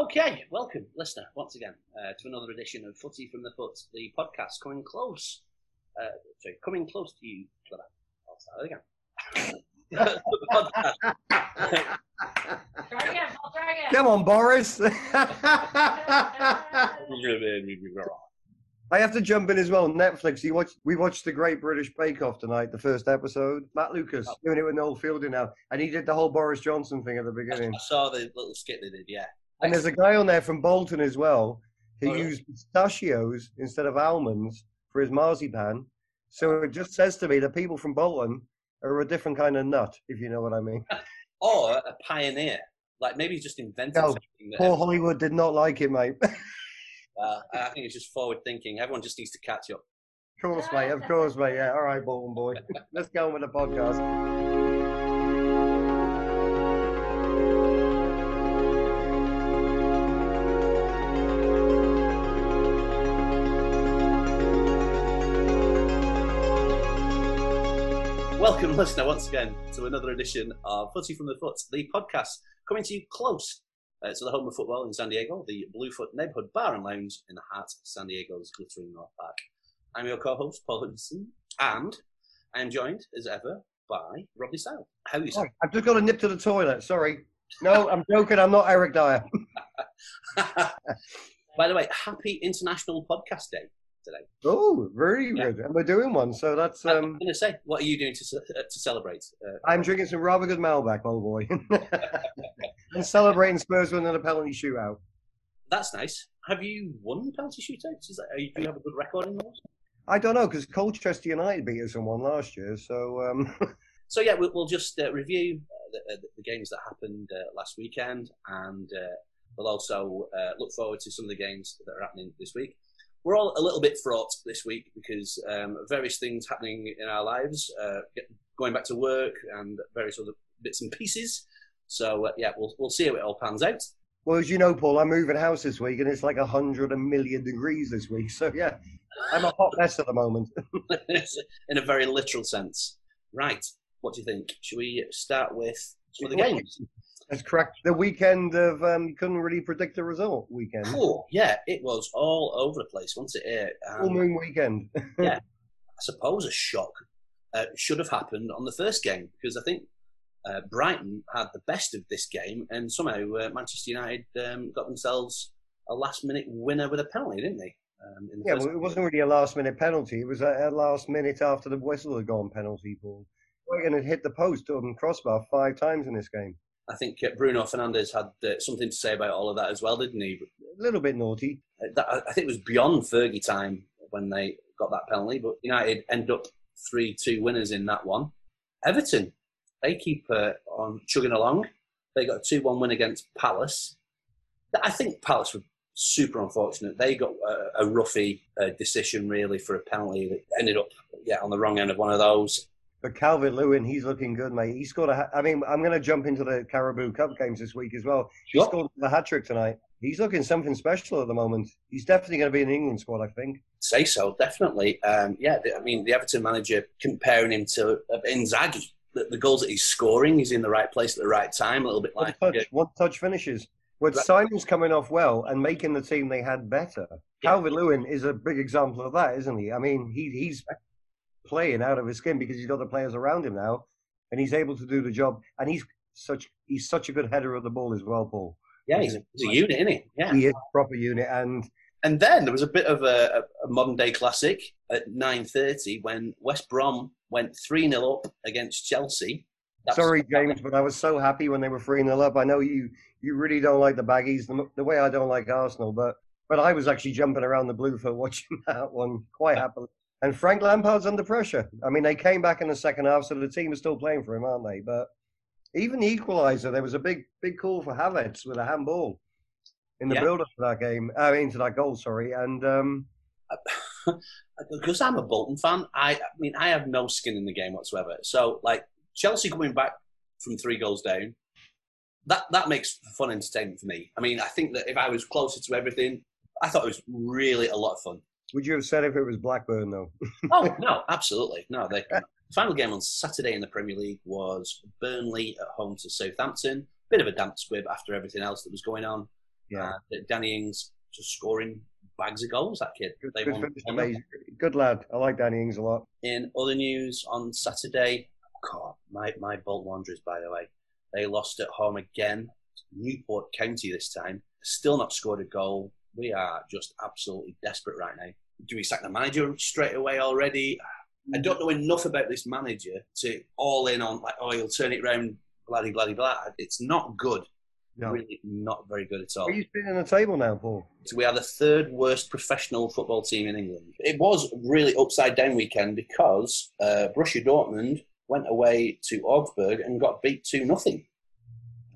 Okay, welcome, listener, once again uh, to another edition of Footy from the Foot, the podcast coming close. Uh, sorry, coming close to you, Clever. I'll start again. Try again. I'll try again. Come on, Boris. I have to jump in as well. Netflix. You watch. We watched the Great British Bake Off tonight, the first episode. Matt Lucas doing it with Noel Fielding now, and he did the whole Boris Johnson thing at the beginning. I saw the little skit they did, yeah. And there's a guy on there from Bolton as well who Oh, used pistachios instead of almonds for his marzipan. So it just says to me that people from Bolton are a different kind of nut, if you know what I mean. Or a pioneer. Like maybe he's just invented No, something that Paul Hollywood did not like it, mate. uh, I think it's just forward thinking. Everyone just needs to catch up. Of course, mate. Of course, mate. Yeah. All right, Bolton boy. Let's go on with the podcast. Welcome, listener, once again to another edition of Footy from the Foot, the podcast coming to you close uh, to the home of football in San Diego, the Bluefoot Neighborhood Bar and Lounge in the heart of San Diego's glittering North Park. I'm your co-host, Paul Hudson, and I am joined, as ever, by Robbie Sale. How are you, Oh, sir? I've just got a nip to the toilet. Sorry. No, I'm joking. I'm not Eric Dier. By the way, happy International Podcast Day today. Oh, very Yeah. good. And we're doing one, so that's. I'm um going to say, what are you doing to, uh, to celebrate? Uh, I'm drinking some rather good Malbec, old boy, and celebrating Spurs winning a penalty shootout. that's nice. Have you won penalty shootouts? Is that, are you, do you have a good record in those? I don't know because Colchester United beat us in one last year, so um, So yeah, we'll, we'll just uh, review uh, the, uh, the games that happened uh, last weekend, and uh, we'll also uh, look forward to some of the games that are happening this week. We're all a little bit fraught this week because um, various things happening in our lives, uh, get, going back to work, and various other bits and pieces. So uh, yeah, we'll we'll see how it all pans out. well, as you know, Paul, I'm moving house this week, and it's like a hundred a million degrees this week. So yeah, I'm a hot mess at the moment. in a very literal sense. Right. What do you think? Should we start with some of the games? That's correct. The weekend of um, you couldn't really predict the result. Weekend, Oh, yeah, it was all over the place, wasn't it? Here? full Um, moon weekend. Yeah, I suppose a shock uh, should have happened on the first game because I think uh, Brighton had the best of this game, and somehow uh, Manchester United um, got themselves a last-minute winner with a penalty, didn't they? Um, in the Yeah, well, it wasn't really a last minute penalty. It was a, a last minute after the whistle had gone penalty, Paul. Wigan had hit the post on crossbar five times in this game. I think uh, Bruno Fernandes had uh, something to say about all of that as well, didn't he? A little bit naughty. Uh, that, I I think it was beyond Fergie time when they got that penalty, but United end up 3 2 winners in that one. Everton, they keep uh, on chugging along. They got a 2 1 win against Palace. I think Palace were super unfortunate. They got a, a roughy uh, decision, really, for a penalty that ended up yeah, on the wrong end of one of those. But Calvert Lewin, he's looking good, mate. He scored a. Ha- I mean, I'm going to jump into the Carabao Cup games this week as well. He Sure. scored the hat trick tonight. He's looking something special at the moment. He's definitely going to be in the England squad, I think. Say so, definitely. Um, yeah, the- I mean, the Everton manager comparing him to uh, Inzaghi. The, the goals that he's scoring, he's in the right place at the right time, a little bit One like touch, uh, one touch finishes. With Right. Simon's coming off well and making the team they had better. Yeah. Calvert Lewin is a big example of that, isn't he? I mean, he, he's playing out of his skin because he's got the players around him now, and he's able to do the job. And he's such he's such a good header of the ball as well, Paul. Yeah, he's a, he's a unit, isn't he? Yeah. He is a proper unit, and And then there was a bit of a, a, modern day classic at 9.30 when West Brom went 3 0 up against Chelsea. That's- sorry, James, but I was so happy when they were three 0 up. I know you you really don't like the baggies the, the way I don't like Arsenal, but but I was actually jumping around the blue for watching that one quite happily. And Frank Lampard's under pressure. I mean, they came back in the second half, so the team is still playing for him, aren't they? But even the equaliser, there was a big big call for Havertz with a handball in the Yeah. build-up to that game, uh, into that goal. Sorry, and um, because I'm a Bolton fan, I, I mean, I have no skin in the game whatsoever. So, like, Chelsea coming back from three goals down, that, that makes for fun entertainment for me. I mean, I think that if I was closer to everything, I thought it was really a lot of fun. Would you have said if it was Blackburn though? Oh no, absolutely no. They, the final game on Saturday in the Premier League was Burnley at home to Southampton. Bit of a damp squib after everything else that was going on Yeah. Uh, and Danny Ings just scoring bags of goals. That kid. Good, They good won finish, 1-0. amazing. Good lad. I like Danny Ings a lot. In other news, on Saturday, God, my my Bolton Wanderers, by the way, they lost at home again. Newport County this time. Still not scored a goal. We are just absolutely desperate right now. Do we sack the manager straight away already? I don't know enough about this manager to all in on like, oh, he'll turn it round, bloody, bloody, blah. It's not good. No. Really, not very good at all. Are you spinning on the table now, Paul? So we are the third worst professional football team in England. It was really upside down weekend because uh, Borussia Dortmund went away to Augsburg and got beat two nothing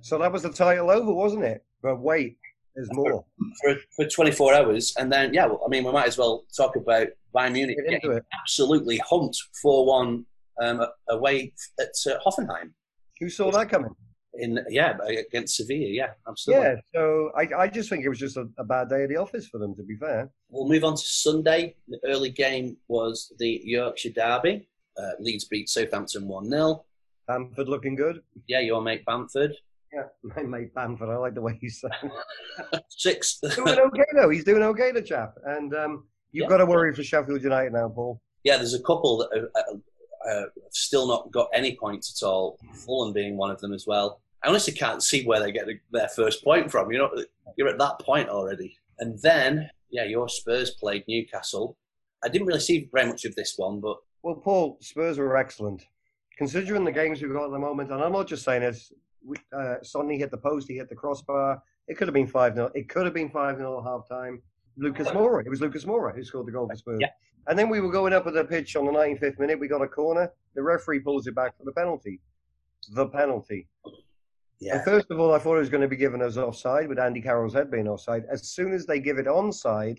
So that was the title over, wasn't it? But wait, there's more. for for 24 hours, and then yeah, well, I mean we might as well talk about Bayern Munich Get getting it. absolutely humped four one um, away at uh, Hoffenheim Who saw that coming? in yeah against Sevilla. Yeah, absolutely. Yeah, so I, I just think it was just a, a bad day at the office for them, to be fair. We'll move on to Sunday. The early game was the Yorkshire Derby. Uh, Leeds beat Southampton 1 0. Bamford looking good. Yeah, your mate Bamford. Yeah, my mate Bamford, I like the way he's saying. Six. doing okay though. He's doing okay, the chap. And um, you've Yeah. got to worry for Sheffield United now, Paul. yeah, there's a couple that have, uh, uh, have still not got any points at all. Fulham being one of them as well. I honestly can't see where they get their first point from. You know, you're at that point already. And then, yeah, your Spurs played Newcastle. I didn't really see very much of this one, but Well, Paul, Spurs were excellent. Considering the games we've got at the moment, and I'm not just saying this, we, uh, Sonny hit the post, he hit the crossbar. It could have been 5 0. It could have been 5 0 at half time. Lucas Moura. It was Lucas Moura who scored the goal for Spurs. Yeah. And then we were going up at the pitch on the 95th minute. We got a corner. The referee pulls it back for the penalty. The penalty. yeah, And first of all, I thought it was going to be given as offside, with Andy Carroll's head being offside. As soon as they give it onside,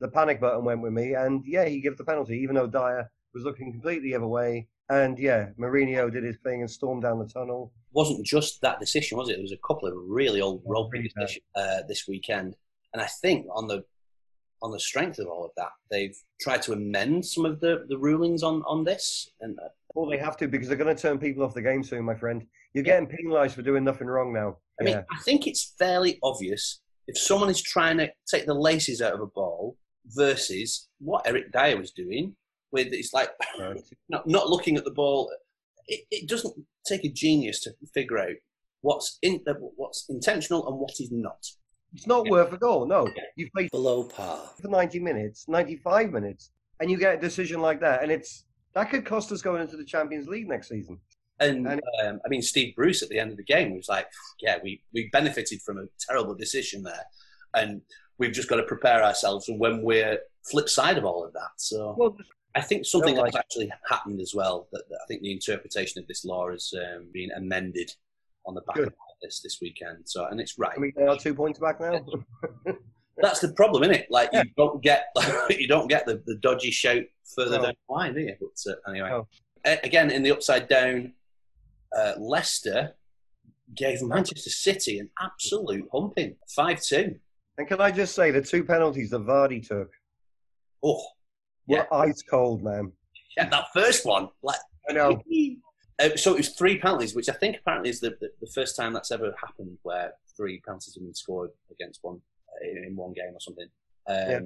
the panic button went with me, and yeah, he gave the penalty, even though Dier was looking completely the other way. And yeah, Mourinho did his thing and stormed down the tunnel. Wasn't just that decision, was it? There was a couple of really old Yeah, rugby decisions uh, this weekend, and I think on the on the strength of all of that, they've tried to amend some of the, the rulings on, on this. And uh, Well, they have to because they're going to turn people off the game soon, my friend. You're getting penalised for doing nothing wrong now. I mean, yeah. I think it's fairly obvious if someone is trying to take the laces out of a ball versus what Eric Dier was doing, with it's like Right. not, not looking at the ball. It, it doesn't take a genius to figure out what's in what's intentional and what is not. It's not Yeah. worth a goal. No, you've played Below par. for 90 minutes, 95 minutes, and you get a decision like that, and it's that could cost us going into the Champions League next season. And And- um, I mean, Steve Bruce at the end of the game was like, "Yeah, we we benefited from a terrible decision there, and we've just got to prepare ourselves and when we're flip side of all of that." So Well, I think something Don't has actually happened as well. That, that I think the interpretation of this law has um, been amended on the back Good. of this this weekend. So and it's right. I mean, they are two points back now. That's the problem, isn't it? Like Yeah. you don't get you don't get the, the dodgy shout further No. down the line, do you? But uh, anyway, No. A- again in the upside down, uh, Leicester gave Manchester City an absolute humping, five two. and can I just say the two penalties that Vardy took Oh, were yeah, ice cold, man. yeah, that first one, like I know. Uh, so it was three penalties, which I think apparently is the, the, the first time that's ever happened where three penalties have been scored against one uh, in, one game or something. Um, Yeah.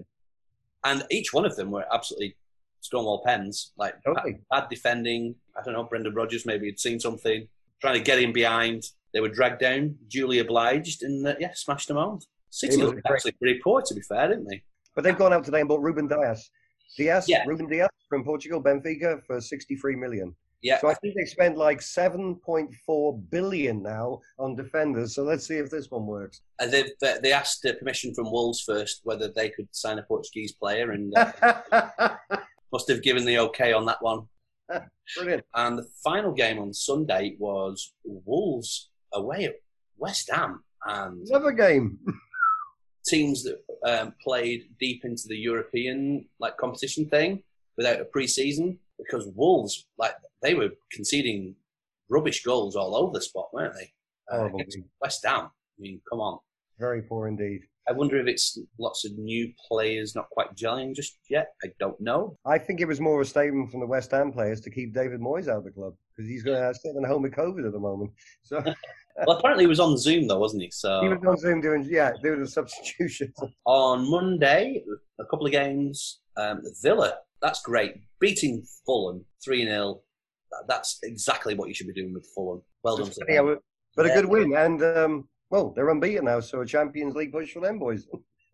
And each one of them were absolutely Stonewall pens, like Totally. bad, bad defending. I don't know, Brendan Rodgers maybe had seen something, trying to get in behind. They were dragged down, duly obliged, and uh, yeah, smashed them on. City It looked actually pretty poor, to be fair, didn't they? But they've gone out today and bought Ruben Dias. Diaz, Yeah. Ruben Diaz from Portugal, Benfica for 63 million. Yeah, So I think they spent like 7.4 billion now on defenders. So let's see if this one works. and they they they asked uh, permission from Wolves first whether they could sign a Portuguese player, and uh, must have given the okay on that one. Brilliant. And the final game on Sunday was Wolves away at West Ham, and Another game. teams that um, played deep into the European like competition thing without a pre-season because Wolves like they were conceding rubbish goals all over the spot, weren't they? Uh. West Ham. I mean, come on. Very poor indeed. I wonder if it's lots of new players not quite gelling just yet. I don't know. I think it was more a statement from the West Ham players to keep David Moyes out of the club because he's going to sit at home with COVID at the moment. So well, apparently he was on Zoom though, wasn't he? So He was on Zoom doing yeah, doing the substitutions. on Monday, a couple of games. Um, Villa, that's great. Beating Fulham 3 0. That's exactly what you should be doing with Fulham. Well done. Yeah, but a good win, and um, well, they're unbeaten now, so a Champions League push for them boys.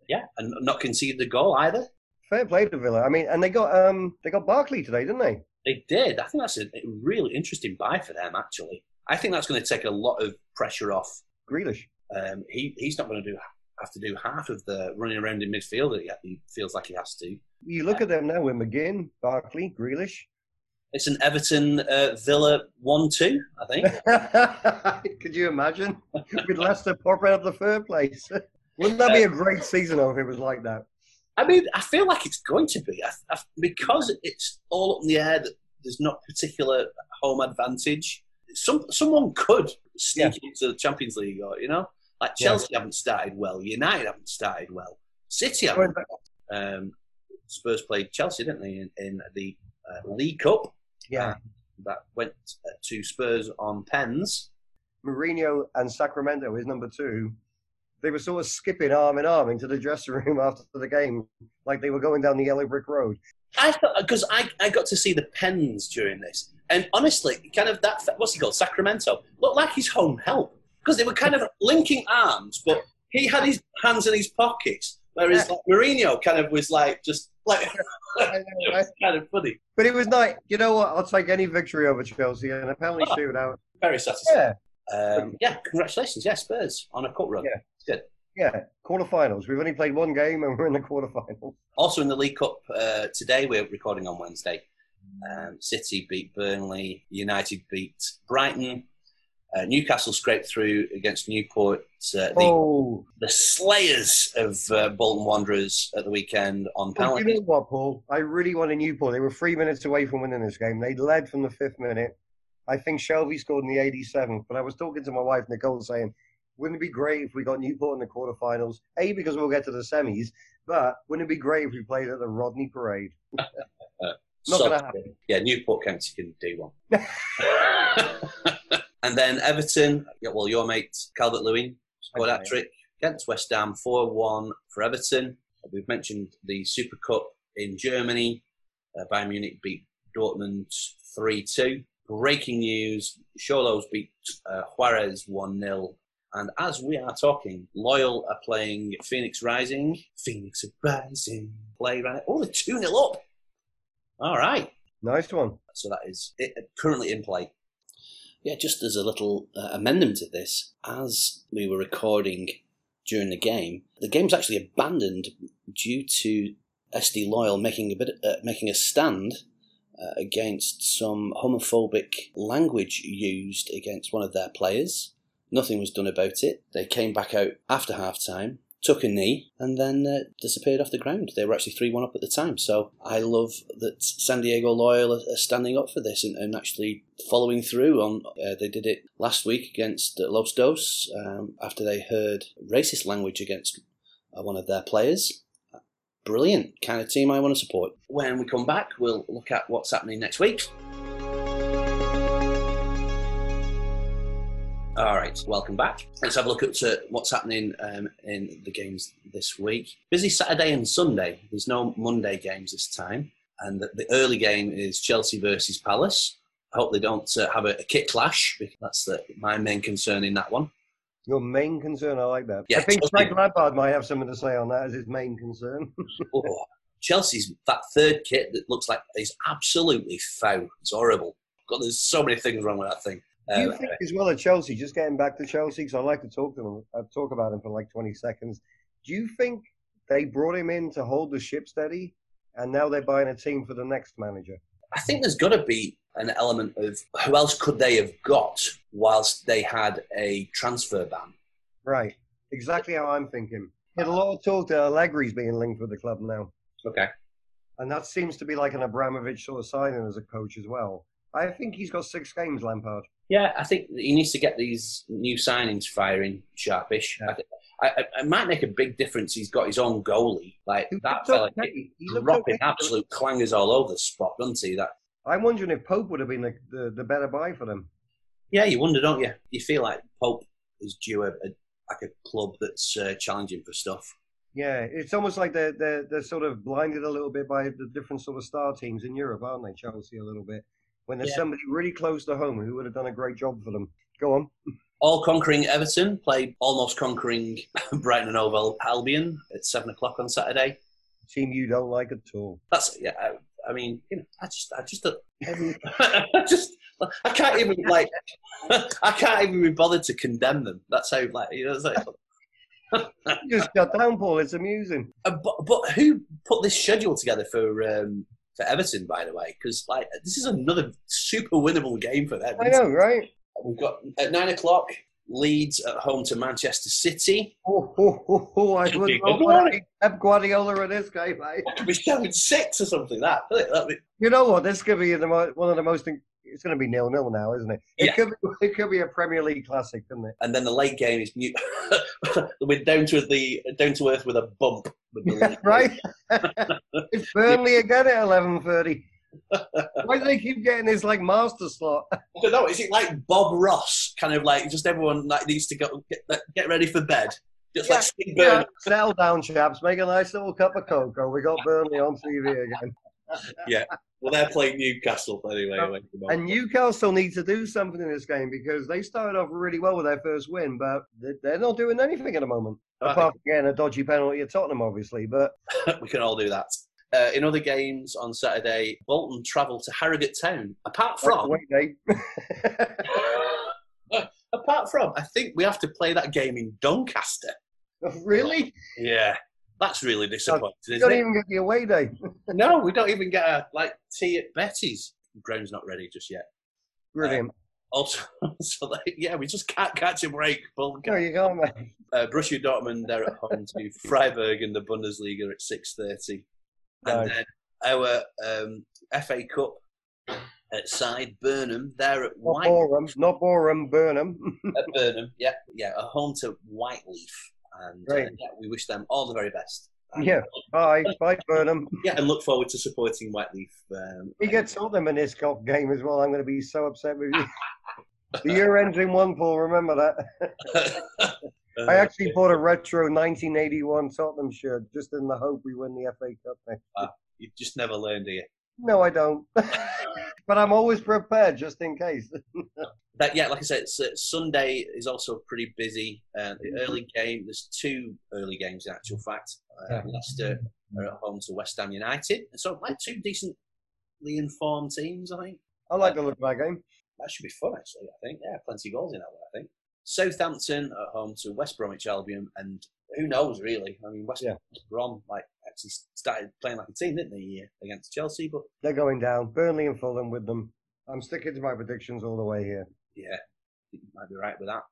Yeah, and not conceded a goal either. Fair play to Villa. I mean, and they got um, they got Barkley today, didn't they? They did. I think that's a really interesting buy for them, actually. I think that's going to take a lot of pressure off. Grealish. Um, he, he's not going to do have to do half of the running around in midfield that he, he feels like he has to. You look at them now with McGinn, Barkley, Grealish. It's an Everton uh, Villa 1 2, I think. Could you imagine? With Leicester popping up the third place. Wouldn't that be a great season if it was like that? I mean, I feel like it's going to be I, I, because it's all up in the air that there's not particular home advantage. Some someone could sneak into the Champions League, or you know, like Yeah. Chelsea haven't started well, United haven't started well, City haven't. Um, Spurs played Chelsea, didn't they, in, in the uh, League Cup? Yeah. That went uh, to Spurs on pens. Mourinho and Sacramento is number two. They were sort of skipping arm in arm into the dressing room after the game, like they were going down the yellow brick road. I thought because I, I got to see the pens during this, and honestly, kind of that what's he called Sacramento looked like his home help because they were kind of linking arms, but he had his hands in his pockets, whereas like, Mourinho kind of was like just like it was kind of funny, But it was like You know what? I'll take any victory over Chelsea and a penalty Oh. shootout. very satisfying. Yeah, Um, yeah, congratulations, yeah, Spurs on a cup run. Yeah. It's good. Yeah. Quarterfinals. We've only played one game and we're in the quarterfinals. Also in the League Cup uh, today, we're recording on Wednesday. Um, City beat Burnley. United beat Brighton. Uh, Newcastle scraped through against Newport. Uh, the, Oh, the slayers of uh, Bolton Wanderers at the weekend on Well, you know what, Paul? I really want a Newport. They were three minutes away from winning this game. They led from the fifth minute. I think Shelvey scored in the 87th. But I was talking to my wife, Nicole, saying, wouldn't it be great if we got Newport in the quarterfinals? A, because we'll get to the semis. But wouldn't it be great if we played at the Rodney Parade? Not So- going to happen. Yeah, Newport County can do one. and then Everton, yeah, well, your mate Calvert Lewin scored Okay. that trick against West Ham 4 1 for Everton. We've mentioned the Super Cup in Germany. Uh, Bayern Munich beat Dortmund 3 2. Breaking news Xolos beat uh, Juarez 1 0. And as we are talking, Loyal are playing Phoenix Rising. Phoenix Rising. Play right. Oh, they're 2 0 up. All right. Nice one. So that is it, currently in play. Yeah, just as a little uh, amendment to this, as we were recording during the game, the game's actually abandoned due to SD Loyal making a bit, uh, making a stand uh, against some homophobic language used against one of their players. Nothing was done about it. They came back out after half time, took a knee, and then uh, disappeared off the ground. They were actually 3 1 up at the time. So I love that San Diego Loyal are, standing up for this and, and actually following through on. Uh, they did it last week against uh, Los Dos um, after they heard racist language against uh, one of their players. Brilliant kind of team I want to support. When we come back, we'll look at what's happening next week. All right, welcome back. Let's have a look at uh, what's happening um, in the games this week. Busy Saturday and Sunday. There's no Monday games this time, and the, the early game is Chelsea versus Palace. I hope they don't uh, have a, a kit clash. because That's the, my main concern in that one. Your main concern, I like that. Yeah, I think Frank Lampard might have something to say on that as his main concern. Oh, Chelsea's that third kit that looks like is absolutely foul. It's horrible. God, there's so many things wrong with that thing. Do you Uh, think as well at Chelsea, just getting back to Chelsea, because I like to talk to them, I talk about him for like 20 seconds. Do you think they brought him in to hold the ship steady and now they're buying a team for the next manager? I think there's got to be an element of who else could they have got whilst they had a transfer ban. Right. Exactly how I'm thinking. Had a lot of talk to Allegri's being linked with the club now. Okay. And that seems to be like an Abramovich sort of signing as a coach as well. I think he's got six games, Lampard. Yeah, I think he needs to get these new signings firing sharpish. Yeah. I, think- I, I, it might make a big difference. He's got his own goalie. Like He that fella, okay. He dropping okay. absolute clangers all over the spot, doesn't he? That I'm wondering if Pope would have been the, the, the better buy for them. yeah, you wonder, don't you? You feel like Pope is due a, a like a club that's uh, challenging for stuff. Yeah, it's almost like they're, they're they're sort of blinded a little bit by the different sort of star teams in Europe, aren't they? Chelsea a little bit. When there's Yeah. somebody really close to home who would have done a great job for them. Go on. All conquering Everton play almost conquering Brighton and Hove Albion at seven o'clock on Saturday. Team you don't like at all. That's yeah. I, I mean, you know, I just, I just, I just, I can't even like, I can't even be bothered to condemn them. That's how like you know. It's like, just shut down, Paul. It's amusing. Uh, but, but who put this schedule together for um, for Everton, by the way? Because like this is another super winnable game for them. I know, right? We've got at nine o'clock Leeds at home to Manchester City. Oh, oh, oh, oh I would Good not morning. want Pep Guardiola in this game, mate. That could be seven six or something. That be- You know what? This could be the mo- one of the most. It's going to be nil nil now, isn't it? It Yeah. could. Be, it could be a Premier League classic, couldn't it? and then the late game is new. We're down to the down to earth with a bump. With right? it's Burnley again at eleven thirty. Why do they keep getting this like master slot? I don't know. Is it like Bob Ross? Kind of like just everyone like needs to go get, get ready for bed. Just like Steve Yeah, settle down, chaps. Make a nice little cup of cocoa. We got Burnley on TV again. Well, they're playing Newcastle anyway. When- And Newcastle need to do something in this game because they started off really well with their first win, but they- they're not doing anything at the moment. I Apart from getting a dodgy penalty at Tottenham, obviously. But we can all do that. Uh, in other games on Saturday, Bolton travel to Harrogate Town. Apart from, apart from, I think we have to play that game in Doncaster. really? Yeah, that's really disappointing, You don't it? even get the away day. No, we don't even get a like tea at Betty's. Ground's not ready just yet. Brilliant. Also, so like, yeah, we just can't catch a break. Bolton No, you can't, mate. uh, Borussia Dortmund they're at home to Freiburg in the Bundesliga at six thirty, and then our um, FA Cup at side Burnham they're at Not White Boreham, not Boreham, Burnham. at Burnham, yeah, yeah, a home to Whyteleafe, and uh, yeah, we wish them all the very best. And, Yeah. Bye, bye, Burnham. yeah, and look forward to supporting Whyteleafe. Um, We get Tottenham in this cup game as well. I'm going to be so upset with you. The year ends in one, Paul. Remember that. I actually bought a retro 1981 Tottenham shirt just in the hope we win the FA Cup next year. you just never learn, do you? No, I don't. but I'm always prepared just in case. That yeah, like I said, uh, Sunday is also pretty busy. Uh, the Mm-hmm. early game, there's two early games in actual fact. Uh, Yeah. Leicester are at home to West Ham United, so like two decently informed teams. I think I like the look of that game. that should be fun. Actually, I think yeah, plenty of goals in that one. I think Southampton at home to West Bromwich Albion, and who knows really? I mean, West, Yeah. West Brom like actually started playing like a team, didn't they, against Chelsea? But They're going down. Burnley and Fulham with them. I'm sticking to my predictions all the way here. yeah, you might be right with that.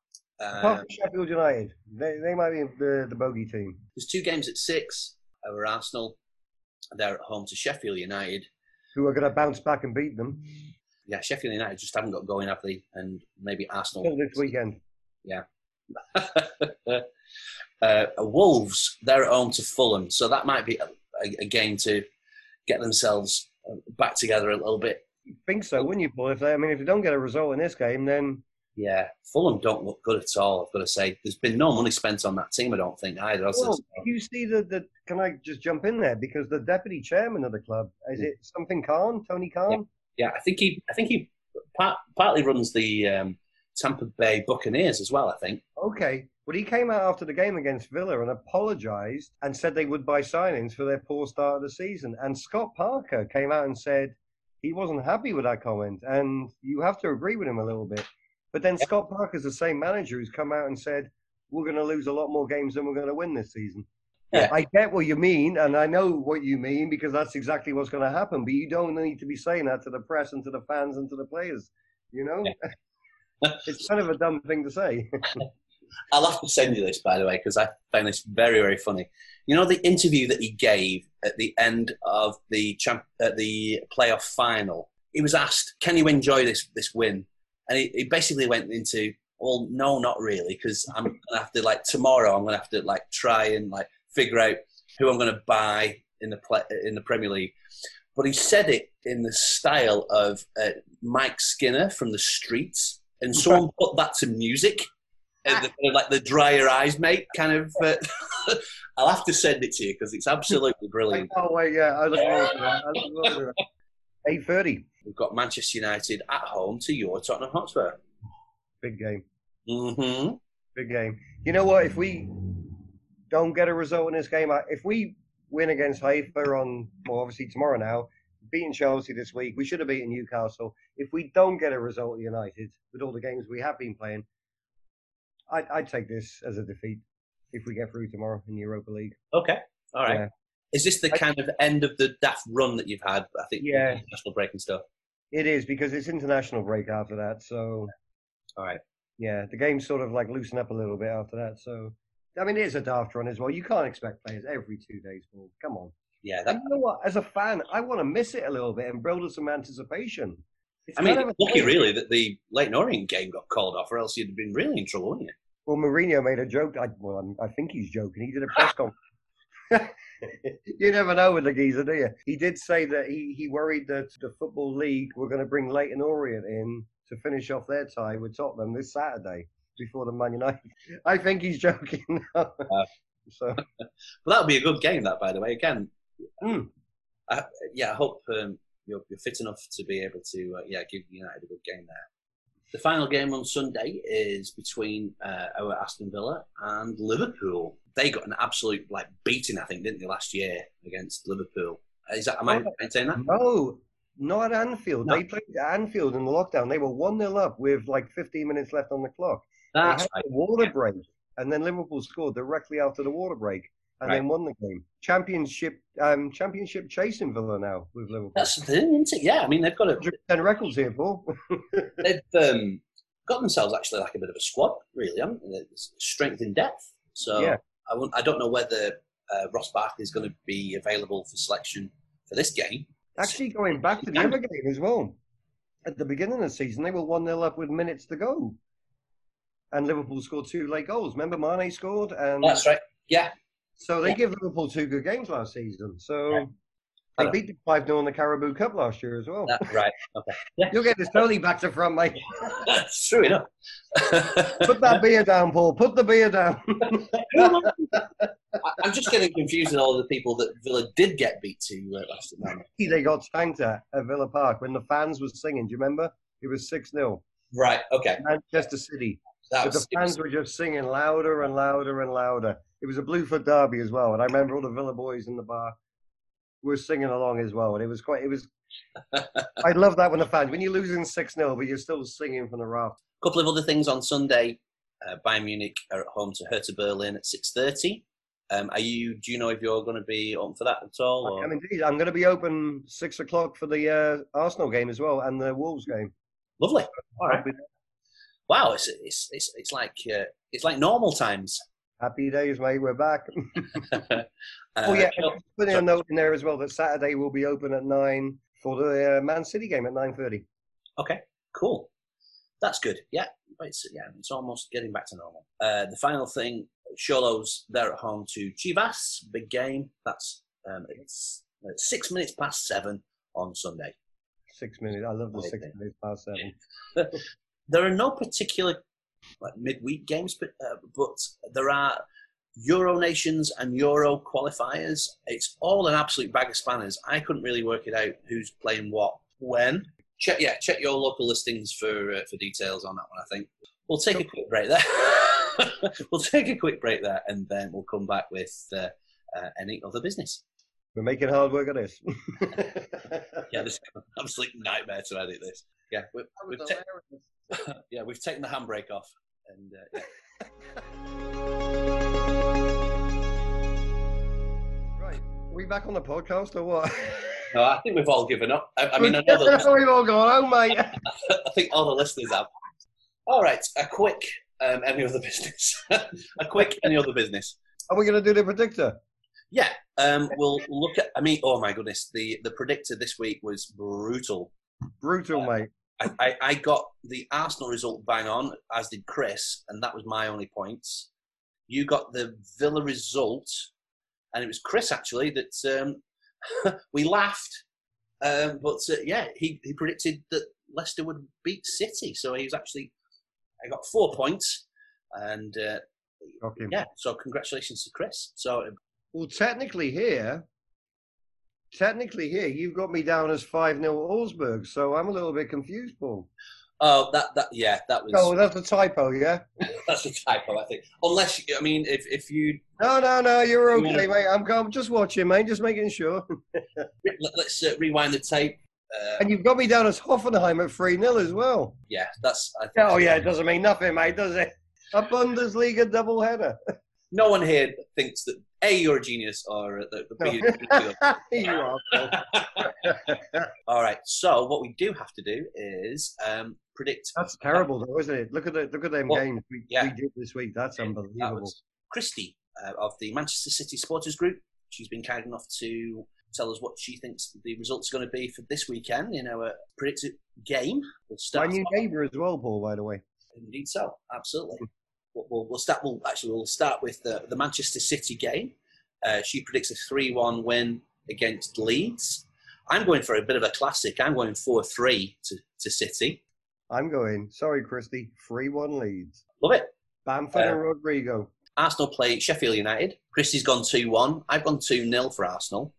Apart Um, from Sheffield United, they, they might be the, the bogey team. There's two games at six. over Arsenal, they're at home to Sheffield United. Who are going to bounce back and beat them Yeah, Sheffield United just haven't got going, have they? And maybe Arsenal. Still this weekend. uh, Wolves, they're at home to Fulham, so that might be a, a, a game to get themselves uh, back together a little bit. think so, wouldn't you, Paul? If they, I mean, if they don't get a result in this game, then Yeah, Fulham don't look good at all. I've got to say, there's been no money spent on that team. I don't think either. well, you see the, the. Can I just jump in there because the deputy chairman of the club is it something Khan, Tony Khan? Yeah, I think he, I think he part, partly runs the um, Tampa Bay Buccaneers as well. I think. Okay, well, he came out after the game against Villa and apologised and said they would buy signings for their poor start of the season. And Scott Parker came out and said he wasn't happy with that comment, and you have to agree with him a little bit. But then Scott Parker's the same manager who's come out and said we're going to lose a lot more games than we're going to win this season. Yeah. I get what you mean, and I know what you mean because that's exactly what's going to happen. But you don't need to be saying that to the press and to the fans and to the players. You know, it's kind of a dumb thing to say. I'll have to send you this, by the way, because I found this very, very funny. You know the interview that he gave at the end of the champ at the playoff final. He was asked, "Can you enjoy this this win?" And he, he basically went into, "Well, no, not really, because I'm gonna have to like tomorrow. I'm gonna have to like try and like figure out who I'm gonna buy in the play, in the Premier League." But he said it in the style of uh, Mike Skinner from the Streets, and someone put that to music uh, the, kind of like the dry your eyes, mate. Kind of. Uh, I'll have to send it to you because it's absolutely brilliant. Oh wait, yeah, I look forward to that. I look forward to that. Eight thirty, We've got Manchester United at home to your Tottenham Hotspur. big game, Mm-hmm. big game. You know what? If we don't get a result in this game, if we win against Haifa on, well, obviously tomorrow now, beating Chelsea this week, we should have beaten Newcastle. If we don't get a result at United with all the games we have been playing, I'd, I'd take this as a defeat if we get through tomorrow in the Europa League. Okay. All right. Yeah. Is this the I- kind of end of the daft run that you've had? I think. Yeah. National break and stuff. It is because it's international break after that, so All right. yeah, the game's sort of like loosen up a little bit after that. So I mean, it is a daft run as well. You can't expect players every two days. Paul. Come on. Yeah. That, you know what? As a fan, I want to miss it a little bit and build up some anticipation. It's I mean, kind of lucky thing. really that the Leyton Orient game got called off, or else you'd have been really in trouble, wouldn't you? Well, Mourinho made a joke. I, well, I think he's joking. He did a press conference. you never know with the geezer, do you? He did say that he, he worried that the Football League were going to bring Leyton Orient in to finish off their tie with Tottenham this Saturday before the Man United. I think he's joking. so, But that would be a good game, that by the way. Again, Mm. I, yeah, I hope um, you're, you're fit enough to be able to, uh, yeah, give United a good game there. The final game on Sunday is between uh, our Aston Villa and Liverpool. They got an absolute like beating, I think, didn't they, last year against Liverpool? Is that am I Oh. saying that? no, not at Anfield. No. They played at Anfield in the lockdown. They were 1 0 up with like 15 minutes left on the clock. That's they had right. the water Yeah. break, and then Liverpool scored directly after the water break, and Right. then won the game. Championship, um, championship chasing Villa now with Liverpool. That's the thing, isn't it? Yeah, I mean they've got a, 110 records here, Paul. they've um, got themselves actually like a bit of a squad, really, haven't they? Strength in depth. So Yeah. I, won't- I don't know whether uh, Ross Barkley is going to be available for selection for this game. Actually, going back to the other game as well. At the beginning of the season, they were 1 0 up with minutes to go. And Liverpool scored two late goals. Remember, Mane scored, and That's right. Yeah, so they Yeah. give Liverpool two good games last season. So Right. they beat the 5 0 in the Carabao Cup last year as well. that's right. Okay. Yeah, You'll get this totally back to front, mate. that's true enough. Put that beer down, Paul. Put the beer down. I'm just getting confused with all the people that Villa did get beat to uh, last night. they got spanked at, at Villa Park when the fans were singing. Do you remember? It was 6 0. Right. Okay. Manchester City. That But the was, fans were just singing louder and louder and louder. It was a Bluefoot derby as well. And I remember all the Villa boys in the bar were singing along as well. And it was quite, it was, I love that when the fans, when you're losing 6 0, but you're still singing from the raft. a couple of other things on Sunday. Uh, Bayern Munich are at home to Hertha Berlin at six thirty. Um, are you? Do you know if you're going to be on for that at all? I Or? am indeed. I'm going to be open 6 o'clock for the uh, Arsenal game as well and the Wolves game. Lovely. All right. Wow, it's it's it's, it's like uh, it's like normal times. Happy days, mate. We're back. uh, Oh yeah, putting a note in there as well that Saturday will be open at nine for the uh, Man City game at nine thirty. Okay, cool. That's good. Yeah, it's yeah, it's almost getting back to normal. Uh, the final thing, Xolos they're at home to Chivas, big game. That's um, it's uh, six minutes past seven on Sunday. Six minutes. I love the six minutes past seven. There are no particular like midweek games, but uh, but there are Euro nations and Euro qualifiers. It's all an absolute bag of spanners. I couldn't really work it out who's playing what when. Check yeah, check your local listings for uh, for details on that one. I think we'll take a quick break there. we'll take a quick break there, and then we'll come back with uh, uh, any other business. We're making hard work of this. Yeah, this is an absolute nightmare to edit this. Yeah, we, we've ta- yeah we've taken the handbrake off, and uh, yeah. right. Are we back on the podcast or what? No, I think we've all given up. I, I mean, I know that we've all gone home, mate. I think all the listeners have. All right, a quick um, any other business. a quick any other business. Are we going to do the predictor? Yeah, um, we'll look at. I mean, oh my goodness, the the predictor this week was brutal. Brutal, mate. I, I, I got the Arsenal result bang on, as did Chris, and that was my only points. You got the Villa result, and it was Chris actually that um, we laughed. Um, but uh, yeah, he, he predicted that Leicester would beat City, so he was actually. I got four points. And uh, Shocking. yeah, so congratulations to Chris. So Well, technically here, technically here, you've got me down as 5 0 Augsburg, so I'm a little bit confused, Paul. oh, that that yeah, that was Oh, that's a typo, yeah? that's a typo, I think. Unless you, I mean, if if you No, no, no, you're okay, Yeah. mate. I'm, I'm just watching, mate, just making sure. let, us uh, rewind the tape. Uh, And you've got me down as Hoffenheim at 3 0 as well. yeah, that's. I think, Oh, yeah, it doesn't mean nothing, mate, does it? A Bundesliga double header. No one here thinks that a you're a genius or that the B you're you are. All right. So what we do have to do is um, predict. That's terrible, though, isn't it? Look at the look at them Well, games we, yeah. we did this week. That's That unbelievable. was Christy uh, of the Manchester City Supporters Group. She's been kind enough to tell us what she thinks the results are going to be for this weekend in our predicted game. We'll My new neighbour as well, Paul. By the way. Indeed, so absolutely. We'll, we'll, start. We'll actually we'll start with the, the Manchester City game. Uh, she predicts a three-one win against Leeds. I'm going for a bit of a classic. I'm going four-three to, to City. I'm going. Sorry, Christy. Three one leads. Love it. Bamford Uh, and Rodrigo. Arsenal play Sheffield United. Christy's gone 2 1. I've gone 2 0 for Arsenal.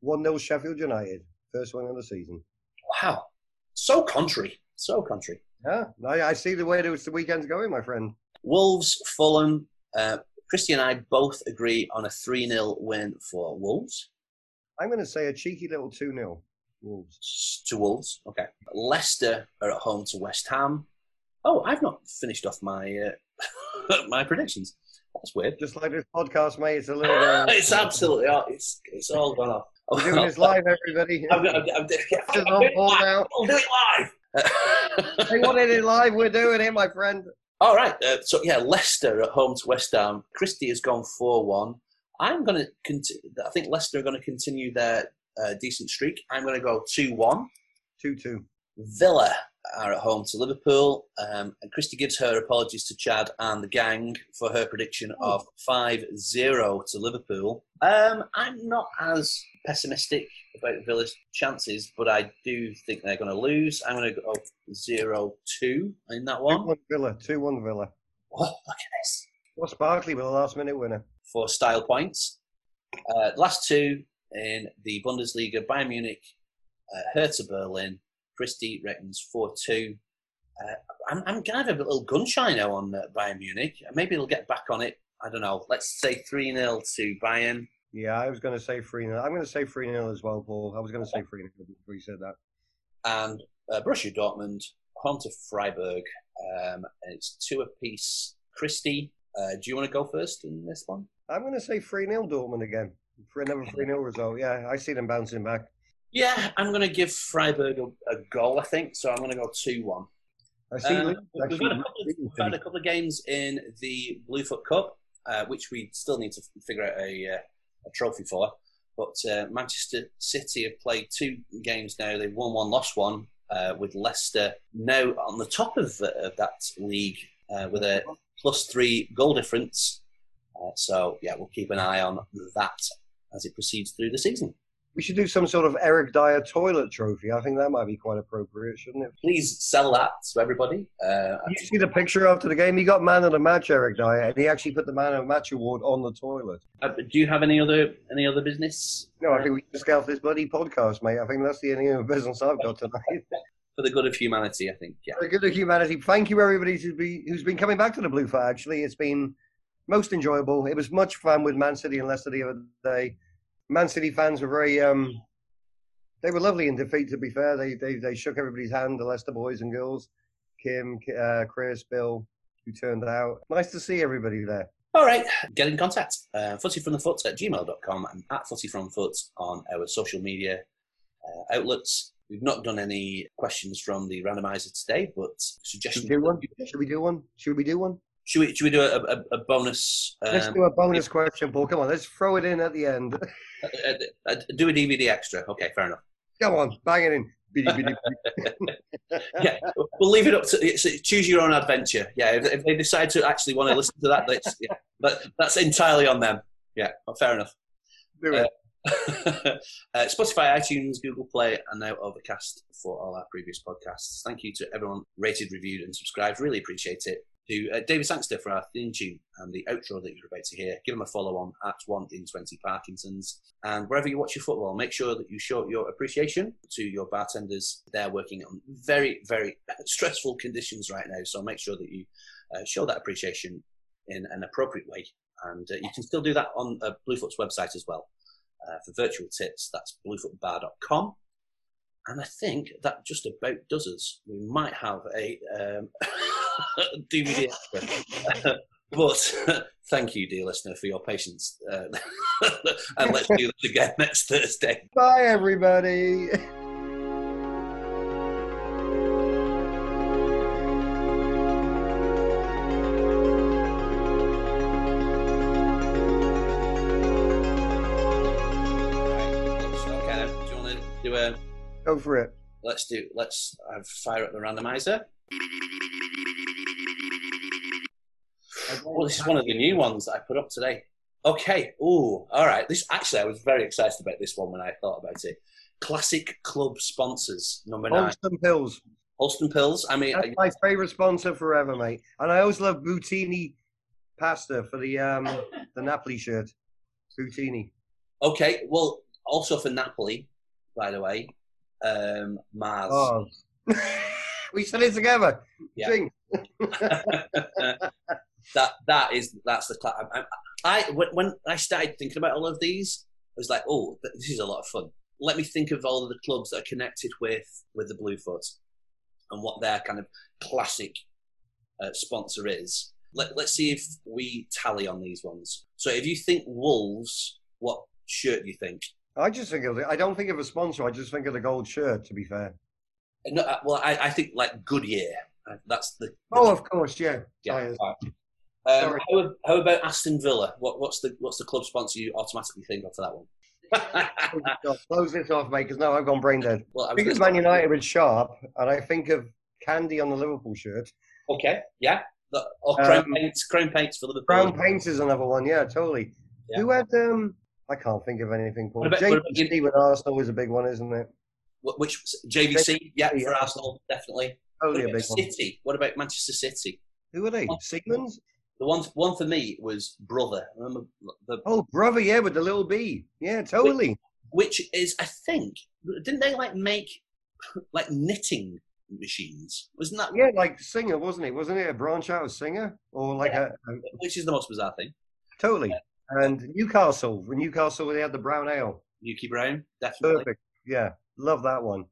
One 0 Sheffield United. First one of the season. Wow. So contrary. So contrary. Yeah, I, I see the way the weekend's going, my friend. Wolves, Fulham. Uh, Christy and I both agree on a 3 0 win for Wolves. I'm going to say a cheeky little two 0 Wolves. To Wolves. Okay. Leicester are at home to West Ham. Oh, I've not finished off my uh, my predictions. That's weird. Just like this podcast, mate. It's a little. Uh, it's absolutely all, it's it's all gone off. We're doing this live, everybody. I'm, I'm, I'm, Just on Paul now. I'll do it live. They wanted it live. We're doing it, my friend. All right. Uh, so yeah, Leicester at home to West Ham. Christie has gone four-one. I'm going to. Conti- I think Leicester are going to continue their uh, decent streak. I'm going to go two-one. Two two. Villa are at home to Liverpool, um, and Christie gives her apologies to Chad and the gang for her prediction of 5-0 to Liverpool. Um, I'm not as pessimistic about Villa's chances, but I do think they're going to lose. I'm going to go 0-2 in that one. Two one. one Villa. Two one Villa. Oh, look at this. What's Barkley with a last minute winner? for style points. Uh, last two in the Bundesliga, Bayern Munich, uh, Hertha Berlin. Christie reckons 4 2. Uh, I'm, I'm going to have a little gunshine now on uh, Bayern Munich. Maybe it'll get back on it. I don't know. Let's say 3 0 to Bayern. Yeah, I was going to say 3 0. I'm going to say 3 0 as well, Paul. I was going to say 3 0 before you said that. And uh, Borussia Dortmund, home to Freiburg. Um, and it's two apiece. Christie, uh, do you want to go first in this one? I'm going to say 3 0 Dortmund again for another 3 0 result. Yeah, I see them bouncing back. Yeah, I'm going to give Freiburg a, a goal, I think. So I'm going to go 2 1. I see Um, we've, had a couple of, we've had a couple of games in the Bluefoot Cup, uh, which we still need to figure out a, uh, a trophy for. But uh, Manchester City have played two games now. They've won one, lost one, uh, with Leicester now on the top of, uh, of that league uh, with a plus three goal difference. Uh, so, yeah, we'll keep an eye on that as it proceeds through the season. We should do some sort of Eric Dier toilet trophy. I think that might be quite appropriate, shouldn't it? Please sell that to everybody. Uh, You see the picture after the game? He got man of the match, Eric Dier, and he actually put the man of the match award on the toilet. uh, do you have any other any other business No, I think we just get off this bloody podcast, mate. I think that's the only business I've got tonight. for the good of humanity? I think. Yeah. For the good of humanity. Thank you, everybody who's been, who's been coming back to the Blue Fire. Actually, it's been most enjoyable. It was much fun with Man City and Leicester the other day. Man City fans were very, um, they were lovely in defeat. To be fair, they they, they shook everybody's hand. The Leicester boys and girls, Kim, uh, Chris, Bill, who turned out. Nice to see everybody there. All right, get in contact. Uh, footyfromthefoot at gmail.com and at footyfromfoot on our social media uh, outlets. We've not done any questions from the randomizer today, but Should we do one? Should we do one? Should we do one? Should we, should we do a, a, a bonus? Let's Um, do a bonus question, Paul. Come on, let's throw it in at the end. uh, uh, uh, do a DVD extra. Okay, fair enough. Come on, bang it in. Yeah, we'll leave it up to it's, choose your own adventure. Yeah, if, if they decide to actually want to listen to that, that's, yeah, but that's entirely on them. Yeah, fair enough. Do it. uh, Spotify, iTunes, Google Play, and now Overcast for all our previous podcasts. Thank you to everyone rated, reviewed, and subscribed. Really appreciate it. To uh, David Sangster for our theme tune and the outro that you're about to hear. Give him a follow on at one in twenty Parkinsons, and wherever you watch your football, make sure that you show your appreciation to your bartenders. They're working on very very stressful conditions right now, so make sure that you uh, show that appreciation in an appropriate way. And uh, you can still do that on uh, Bluefoot's website as well. Uh, for virtual tips, that's bluefootbar.com. And I think that just about does us. We might have a um, DVD extra. but thank you, dear listener, for your patience. Uh, and let's do this again next Thursday. Bye, everybody. Okay, do you want to do a? Go for it. Let's do. Let's uh, fire up the randomizer. Well, this is one of the new ones that I put up today. Okay. Ooh. All right. This actually, I was very excited about this one when I thought about it. Classic club sponsors number nine. Holsten Pils. Holsten Pils. I mean, That's my favourite sponsor forever, mate. And I always love Buitoni pasta for the um the Napoli shirt. Buitoni. okay. Well, also for Napoli, by the way, um, Mars. Oh. we said it together. Yeah. That that is that's the cla- I, I when, when I started thinking about all of these, I was like, oh, this is a lot of fun. Let me think of all of the clubs that are connected with with the Bluefoot and what their kind of classic uh, sponsor is. Let, let's see if we tally on these ones. So, if you think Wolves, what shirt do you think? I just think of it. I don't think of a sponsor. I just think of the gold shirt. To be fair. No, uh, well, I, I think like Goodyear. Uh, That's the Oh, of course, yeah. Yeah. Tires. all right. Um, how, how about Aston Villa? What, what's the what's the club sponsor you automatically think of for that one? Close this off- Close this off, mate, because now I've gone brain dead. well, I I think of Man United with Sharp, and I think of Candy on the Liverpool shirt. okay, yeah. The, or crown Um, paints, crown paints for Liverpool. Brown Paints is another one, yeah, totally. Yeah. Who had um? I can't think of anything. Paul. What about- what about- JVC with Arsenal is a big one, isn't it? Wh- Which JVC? Yeah, Yeah. for Arsenal, definitely. What Totally a about big one. City? What about Manchester City? Who are they? Siemens? The one one for me was Brother. Remember the Oh, brother, yeah, with the little B. Yeah, totally. which is I think didn't they like make like knitting machines? Wasn't that Yeah, like Singer, wasn't it? Wasn't it a branch out of Singer? Or like a, a which is the most bizarre thing? totally. And Newcastle, when Newcastle they had the brown ale. Newkie Brown, definitely. Perfect. Yeah, love that one.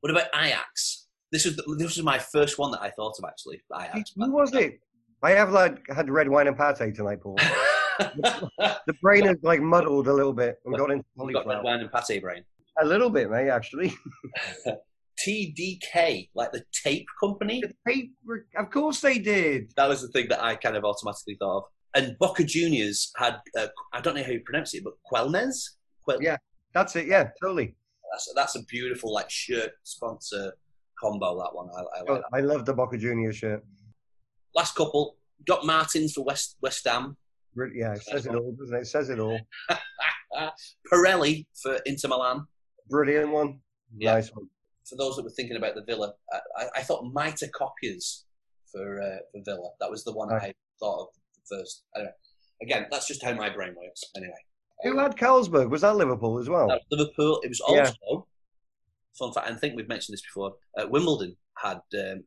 What about Ajax? This was the, this was my first one that I thought of actually. Ajax. Who was it? I have like had red wine and pate tonight, Paul. The brain is like muddled a little bit and got into We've got red wine and pate brain. A little bit, mate, actually. TDK, like the tape company. Hey, of course they did. That was the thing that I kind of automatically thought of. And Boca Juniors had, uh, I don't know how you pronounce it, but Quilmes? Quel- Yeah. That's it. Yeah, totally. That's, that's a beautiful like shirt sponsor combo, that one. I, I like that. I love the Boca Junior shirt. Last couple, got Martens for West, West Ham. Yeah, it says it all, doesn't it? It says it all. Pirelli for Inter Milan. Brilliant one. Yeah. Nice one. For those that were thinking about the Villa, I, I, I thought Mita Copiers for uh, for Villa. That was the one Right. I thought of first. Anyway, again, that's just how my brain works. Anyway, Who had Carlsberg? Was that Liverpool as well? Liverpool. It was Yeah. also fun fact. I think we've mentioned this before. Uh, Wimbledon had um,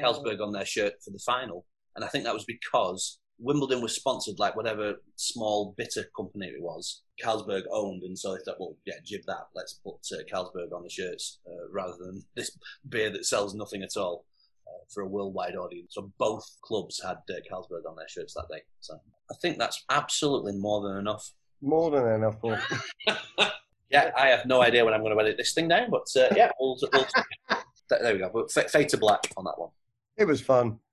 Carlsberg on their shirt for the final, and I think that was because Wimbledon was sponsored like whatever small bitter company it was. Carlsberg owned, and so they thought, well, yeah, jib that. Let's put uh, Carlsberg on the shirts uh, rather than this beer that sells nothing at all uh, for a worldwide audience. So both clubs had uh, Carlsberg on their shirts that day. So I think that's absolutely more than enough. More than enough, Yeah, I have no idea when I'm going to edit this thing down, but uh, yeah, we'll, we'll, there we go. But fa- fade to black on that one. It was fun.